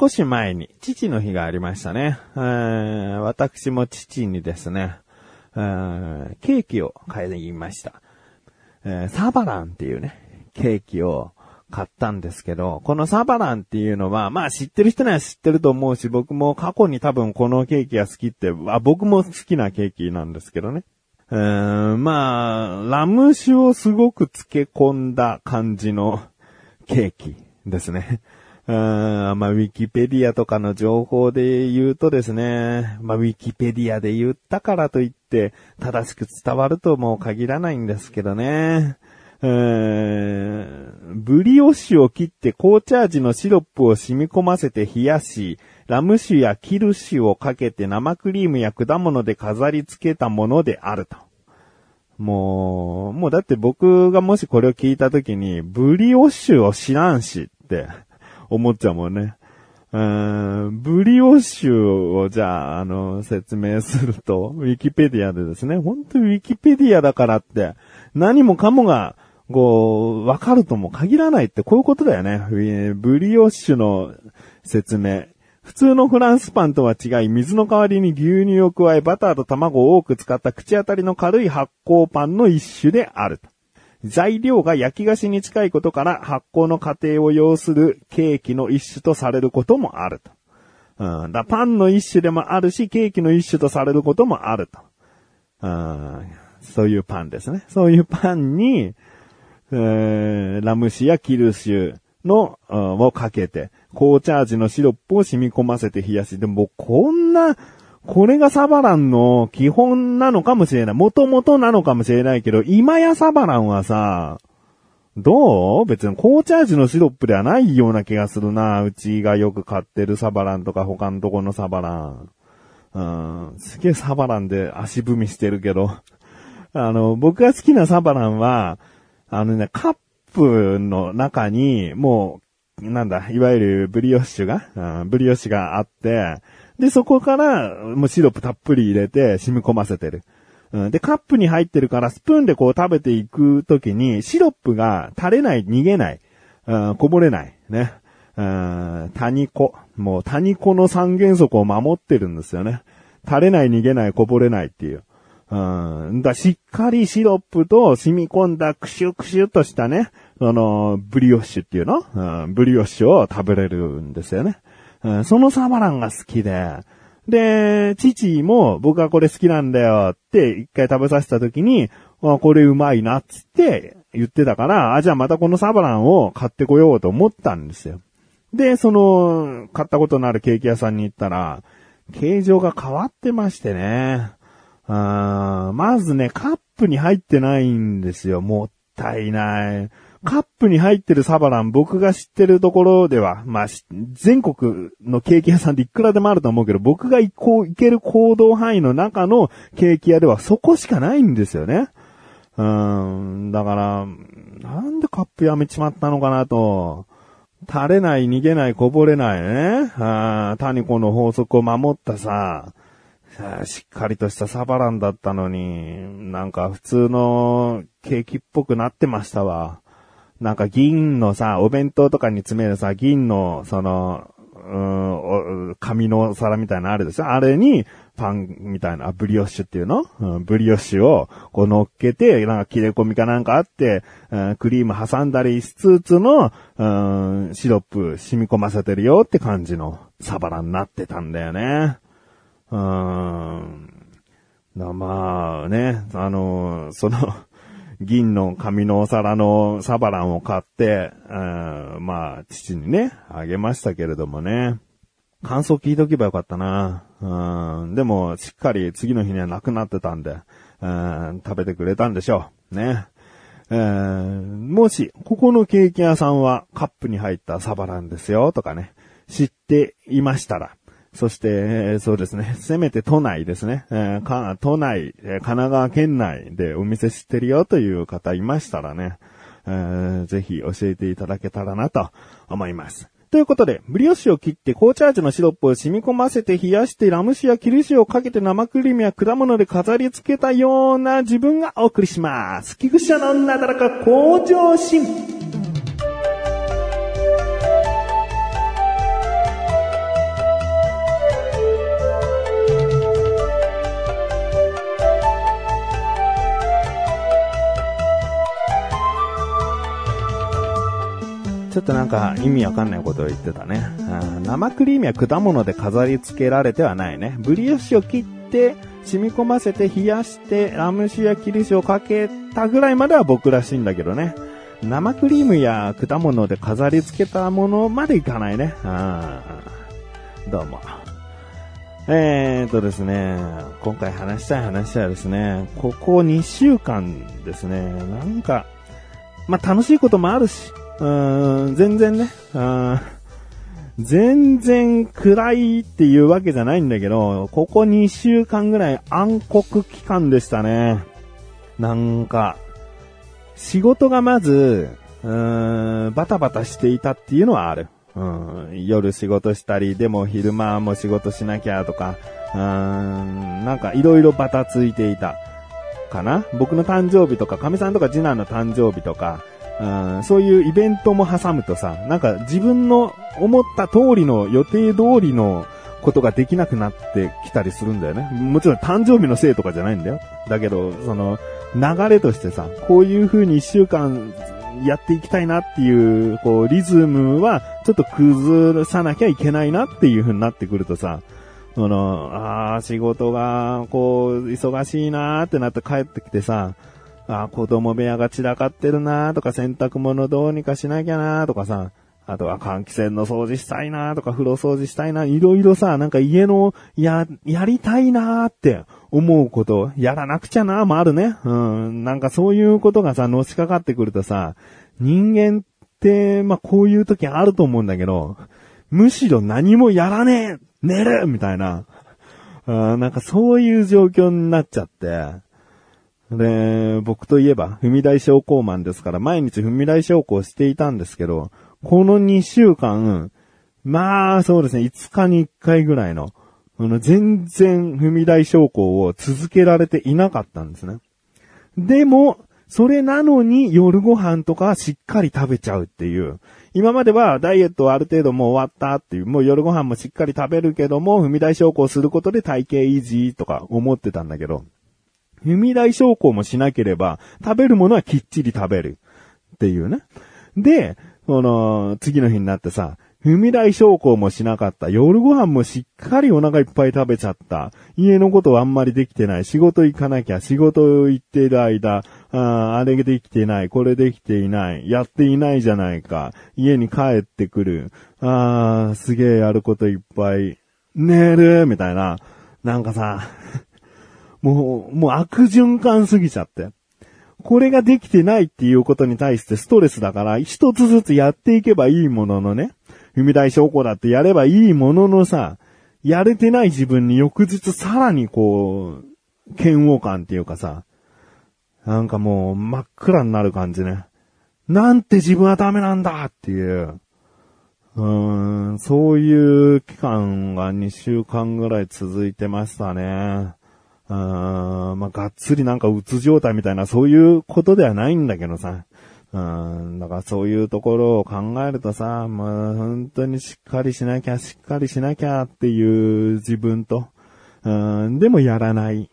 少し前に父の日がありましたね。えー私も父にですね、えーケーキを買いに行きました。えサバランっていうね、ケーキを買ったんですけど、このサバランっていうのは、まあ知ってる人には知ってると思うし、僕も過去に多分このケーキが好きって、あ僕も好きなケーキなんですけどね。うーん、まあ、ラム酒をすごく漬け込んだ感じのケーキですね。うんまあ、ウィキペディアとかの情報で言うとですね、まあ、ウィキペディアで言ったからといって、正しく伝わるともう限らないんですけどね。うーんブリオッシュを切って紅茶味のシロップを染み込ませて冷やし、ラム酒やキル酒をかけて生クリームや果物で飾り付けたものであると。もう、もうだって僕がもしこれを聞いたときに、ブリオッシュを知らんしって思っちゃうもんね。うんブリオッシュをじゃあ、あの、説明すると、ウィキペディアでですね、本当にウィキペディアだからって、何もかもが、こう、わかるとも限らないってこういうことだよね。ブリオッシュの説明。普通のフランスパンとは違い、水の代わりに牛乳を加え、バターと卵を多く使った口当たりの軽い発酵パンの一種であると。材料が焼き菓子に近いことから発酵の過程を要するケーキの一種とされることもあると。うん、だパンの一種でもあるし、ケーキの一種とされることもあると。うん、そういうパンですね。そういうパンに、えーラム酒やキル酒の、をかけて、紅茶味のシロップを染み込ませて冷やし、でもこんな、これがサバランの基本なのかもしれない。元々なのかもしれないけど、今やサバランはさ、どう？別に紅茶味のシロップではないような気がするな。うちがよく買ってるサバランとか他のとこのサバラン。うん、すげえサバランで足踏みしてるけど。あの、僕が好きなサバランは、あのね、カップの中に、もう、なんだ、いわゆるブリオッシュが、うんブリオッシュがあって、で、そこから、もうシロップたっぷり入れて染み込ませてる。うん、で、カップに入ってるから、スプーンでこう食べていくときに、シロップが垂れない、逃げない、うん、こぼれない、ね。うん、谷子。もう谷子の三原則を守ってるんですよね。垂れない、逃げない、こぼれないっていう。うん。だしっかりシロップと染み込んだクシュクシュとしたね、その、ブリオッシュっていうの、うん、ブリオッシュを食べれるんですよね。うん、そのサバランが好きで、で、父も僕はこれ好きなんだよって一回食べさせた時に、あこれうまいなっつって言ってたから、あ、じゃあまたこのサバランを買ってこようと思ったんですよ。で、その、買ったことのあるケーキ屋さんに行ったら、形状が変わってましてね。あーまずね、カップに入ってないんですよ。もったいない。カップに入ってるサバラン、僕が知ってるところでは、まあ、全国のケーキ屋さんでいくらでもあると思うけど、僕が行こう、行ける行動範囲の中のケーキ屋ではそこしかないんですよね。うーん、だから、なんでカップやめちまったのかなと。垂れない、逃げない、こぼれないね。あー谷子の法則を守ったさ、しっかりとしたサバランだったのに、なんか普通のケーキっぽくなってましたわ。なんか銀のさ、お弁当とかに詰めるさ、銀の、その、うん、紙の皿みたいなのあるでしょ？あれに、パンみたいな、ブリオッシュっていうの、うん、ブリオッシュを、こう乗っけて、なんか切れ込みかなんかあって、うんクリーム挟んだりしつつの、うん、シロップ染み込ませてるよって感じのサバラになってたんだよね。うーん。まあね、あの、その、銀の紙のお皿のサバランを買って、うんまあ、父にね、あげましたけれどもね。感想聞いとけばよかったな。うん、でも、しっかり次の日にはなくなってたんで、うん、食べてくれたんでしょう。ね。えーもし、ここのケーキ屋さんはカップに入ったサバランですよ、とかね、知っていましたら、そして、そうですね、せめて都内ですね、えーか都内、え神奈川県内でお店知ってるよという方いましたらね、えーぜひ教えていただけたらなと思います。ということで、ブリオッシュを切って紅茶味のシロップを染み込ませて冷やしてラム酒やキルシをかけて生クリームや果物で飾り付けたような自分がお送りします。菊池のなだらか向上心。ちょっとなんか意味わかんないことを言ってたね。生クリームや果物で飾り付けられてはないね。ブリオッシュを切って、染み込ませて冷やして、ラム酒やキリシュをかけたぐらいまでは僕らしいんだけどね。生クリームや果物で飾り付けたものまでいかないね。どうも。えーとですね、今回話したい話はですね、ここ2週間ですね、なんか、まあ、楽しいこともあるし、うん、全然ね、うん全然暗いっていうわけじゃないんだけど、ここ2週間ぐらい暗黒期間でしたね。なんか、仕事がまず、バタバタしていたっていうのはある。うん、夜仕事したり、でも昼間も仕事しなきゃとか、うーん、なんかいろいろバタついていた。かな僕の誕生日とか、神さんとか次男の誕生日とか、うん、そういうイベントも挟むとさ、なんか自分の思った通りの予定通りのことができなくなってきたりするんだよね。もちろん誕生日のせいとかじゃないんだよ。だけど、その、流れとしてさ、こういう風に一週間やっていきたいなっていう、こう、リズムは、ちょっと崩さなきゃいけないなっていう風になってくるとさ、その、ああ、仕事が、こう、忙しいなーってなって帰ってきてさ、あ子供部屋が散らかってるなとか、洗濯物どうにかしなきゃなとかさ、あとは換気扇の掃除したいなとか、風呂掃除したいな、いろいろさ、なんか家の、や、やりたいなって思うこと、やらなくちゃなもあるね。うん。なんかそういうことがさ、のしかかってくるとさ、人間って、まあ、こういう時あると思うんだけど、むしろ何もやらねえ寝るみたいな。なんかそういう状況になっちゃって、で、僕といえば、踏み台昇降マンですから、毎日踏み台昇降していたんですけど、この2週間、まあ、そうですね、5日に1回ぐらいの、あの、全然踏み台昇降を続けられていなかったんですね。でも、それなのに夜ご飯とかしっかり食べちゃうっていう。今まではダイエットはある程度もう終わったっていう、もう夜ご飯もしっかり食べるけども、踏み台昇降することで体型維持とか思ってたんだけど、踏み台昇降もしなければ、食べるものはきっちり食べる。っていうね。で、この、次の日になってさ、踏み台昇降もしなかった。夜ご飯もしっかりお腹いっぱい食べちゃった。家のことはあんまりできてない。仕事行かなきゃ。仕事行ってる間、ああれできてない。これできていない。やっていないじゃないか。家に帰ってくる。ああ、すげえやることいっぱい。寝るみたいな。なんかさ、もう、もう悪循環すぎちゃって。これができてないっていうことに対してストレスだから、一つずつやっていけばいいもののね、踏み台証拠だってやればいいもののさ、やれてない自分に翌日さらにこう、嫌悪感っていうかさ、なんかもう真っ暗になる感じね。なんて自分はダメなんだっていう。うーん、そういう期間が2週間ぐらい続いてましたね。うん、まあ、がっつりなんかうつ状態みたいな、そういうことではないんだけどさ。うん、だからそういうところを考えるとさ、まあ、本当にしっかりしなきゃ、しっかりしなきゃっていう自分と、うん、でもやらない。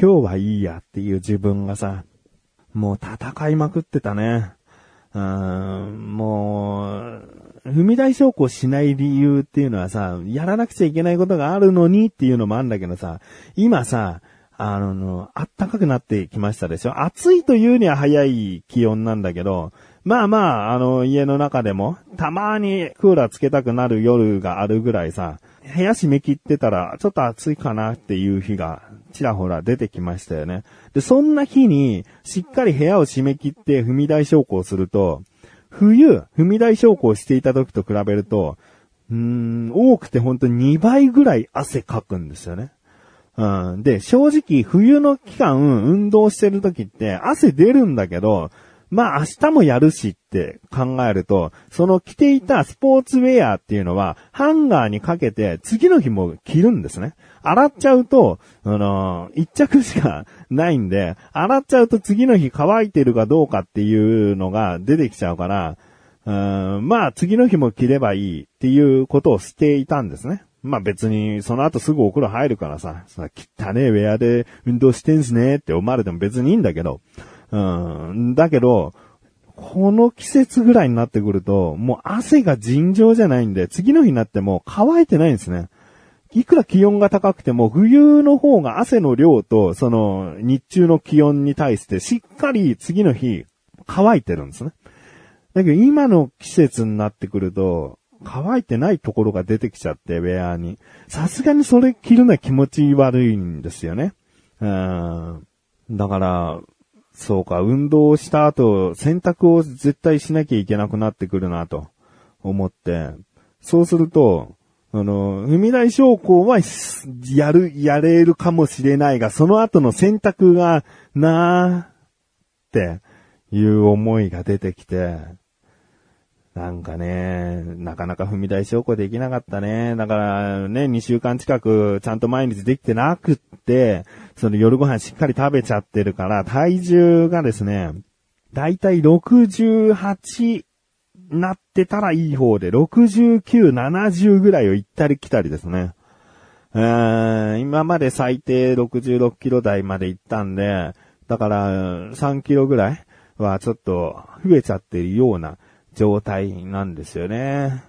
今日はいいやっていう自分がさ、もう戦いまくってたね。うん、もう、踏み台昇降しない理由っていうのはさ、やらなくちゃいけないことがあるのにっていうのもあるんだけどさ、今さ、あの、あったかくなってきましたでしょ？暑いというには早い気温なんだけど、まあまあ、あの、家の中でも、たまにクーラーつけたくなる夜があるぐらいさ、部屋閉め切ってたら、ちょっと暑いかなっていう日が、ちらほら出てきましたよね。で、そんな日に、しっかり部屋を閉め切って踏み台昇降すると、冬、踏み台昇降していた時と比べると、うーん、多くて本当に2倍ぐらい汗かくんですよね。うん。で、正直、冬の期間、運動してる時って汗出るんだけど、まあ明日もやるしって考えると、その着ていたスポーツウェアっていうのは、ハンガーにかけて次の日も着るんですね。洗っちゃうと、あのー、一着しか ないんで、洗っちゃうと次の日乾いてるかどうかっていうのが出てきちゃうから、うんまあ次の日も着ればいいっていうことをしていたんですね。まあ別に、その後すぐお風呂入るからさ、さ、汚ねえウェアで運動してんすねって思われても別にいいんだけど、うん、だけど、この季節ぐらいになってくると、もう汗が尋常じゃないんで、次の日になっても乾いてないんですね。いくら気温が高くても、冬の方が汗の量と、その、日中の気温に対して、しっかり次の日、乾いてるんですね。だけど今の季節になってくると、乾いてないところが出てきちゃって、ウェアに。さすがにそれ着るのは気持ち悪いんですよね。うん。だから、そうか、運動した後、洗濯を絶対しなきゃいけなくなってくるなと思って、そうすると、あの、踏み台昇降は、やる、やれるかもしれないが、その後の選択が、なーっていう思いが出てきて、なんかね、なかなか踏み台昇降できなかったね。だからね、2週間近くちゃんと毎日できてなくって、その夜ご飯しっかり食べちゃってるから、体重がですね、だいたい68なってたらいい方で、69、70ぐらいを行ったり来たりですね。えー、今まで最低66キロ台まで行ったんで、だから3キロぐらいはちょっと増えちゃってるような状態なんですよね。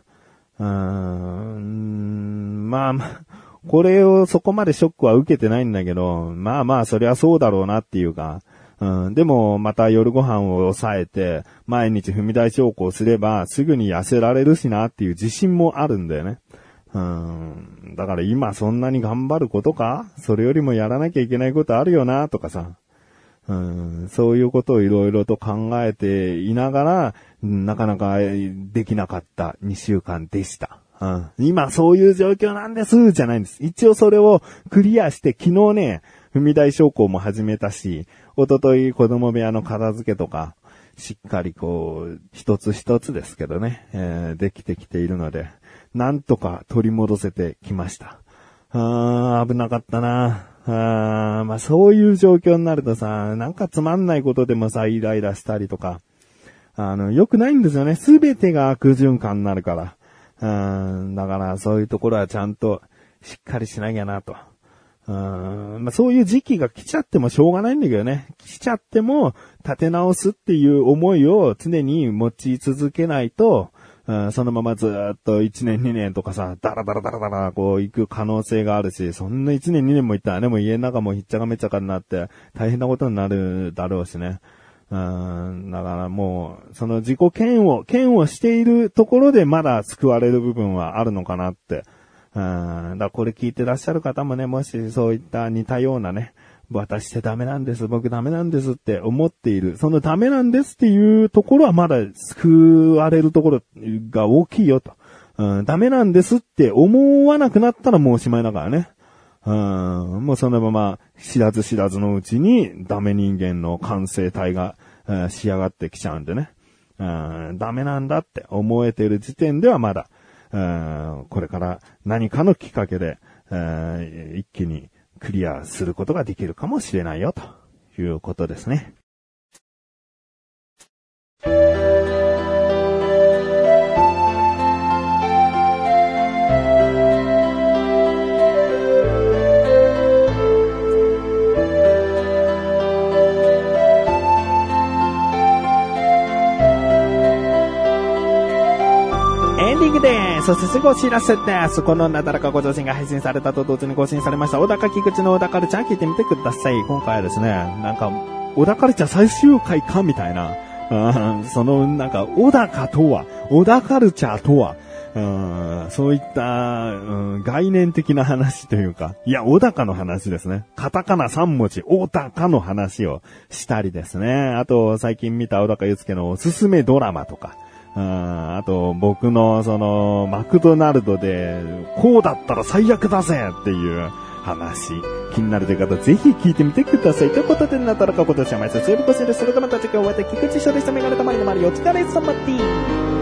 うーん、まあまあ、これをそこまでショックは受けてないんだけど、まあまあ、そりゃそうだろうなっていうか、うん、でも、また夜ご飯を抑えて、毎日踏み台昇降すれば、すぐに痩せられるしなっていう自信もあるんだよね。うん、だから今そんなに頑張ることか？それよりもやらなきゃいけないことあるよなとかさ。うん、そういうことをいろいろと考えていながら、なかなかできなかった2週間でした。うん、今そういう状況なんです、じゃないんです。一応それをクリアして昨日ね、踏み台昇降も始めたし、おととい子供部屋の片付けとか、しっかりこう、一つ一つですけどね、えー、できてきているので、なんとか取り戻せてきました。あー、危なかったなあまあそういう状況になるとさ、なんかつまんないことでもさ、イライラしたりとか、あの、良くないんですよね。すべてが悪循環になるから。うん、だからそういうところはちゃんとしっかりしなきゃなと。うんまあ、そういう時期が来ちゃってもしょうがないんだけどね。来ちゃっても立て直すっていう思いを常に持ち続けないと、うん、そのままずっと1年2年とかさ、ダラダラダラダラこう行く可能性があるし、そんな1年2年も行ったらね、もう家の中もひっちゃかめっちゃかになって大変なことになるだろうしね。うん、だからもう、その自己嫌悪、嫌悪しているところでまだ救われる部分はあるのかなって。うん、だこれ聞いてらっしゃる方もね、もしそういった似たようなね、私ってダメなんです、僕ダメなんですって思っている。そのダメなんですっていうところはまだ救われるところが大きいよと。うん、ダメなんですって思わなくなったらもうおしまいだからね。うん、もうそのまま知らず知らずのうちにダメ人間の完成体が、仕上がってきちゃうんでね。うん、ダメなんだって思えてる時点ではまだ、うん、これから何かのきっかけで、一気にクリアすることができるかもしれないよ、ということですね。でそしてすぐお知らせです。このなだらかご上心が配信されたと同時に更新されました、小高菊池の小田カルチャー聞いてみてください。今回はですね、なんか、小田カルチャー最終回かみたいな、うん、その、なんか、小高とは、小田カルチャーとは、うん、そういった、うん、概念的な話というか、いや、小高の話ですね。カタカナ3文字、小高の話をしたりですね。あと、最近見た小高祐介のおすすめドラマとか、あと、僕の、その、マクドナルドで、こうだったら最悪だぜっていう話、気になるという方、ぜひ聞いてみてください。ということで、なったらか今年は毎週、セーブコシです。それではまた次回お会いでき菊池処理したメガネたまりのまりお疲れ様です。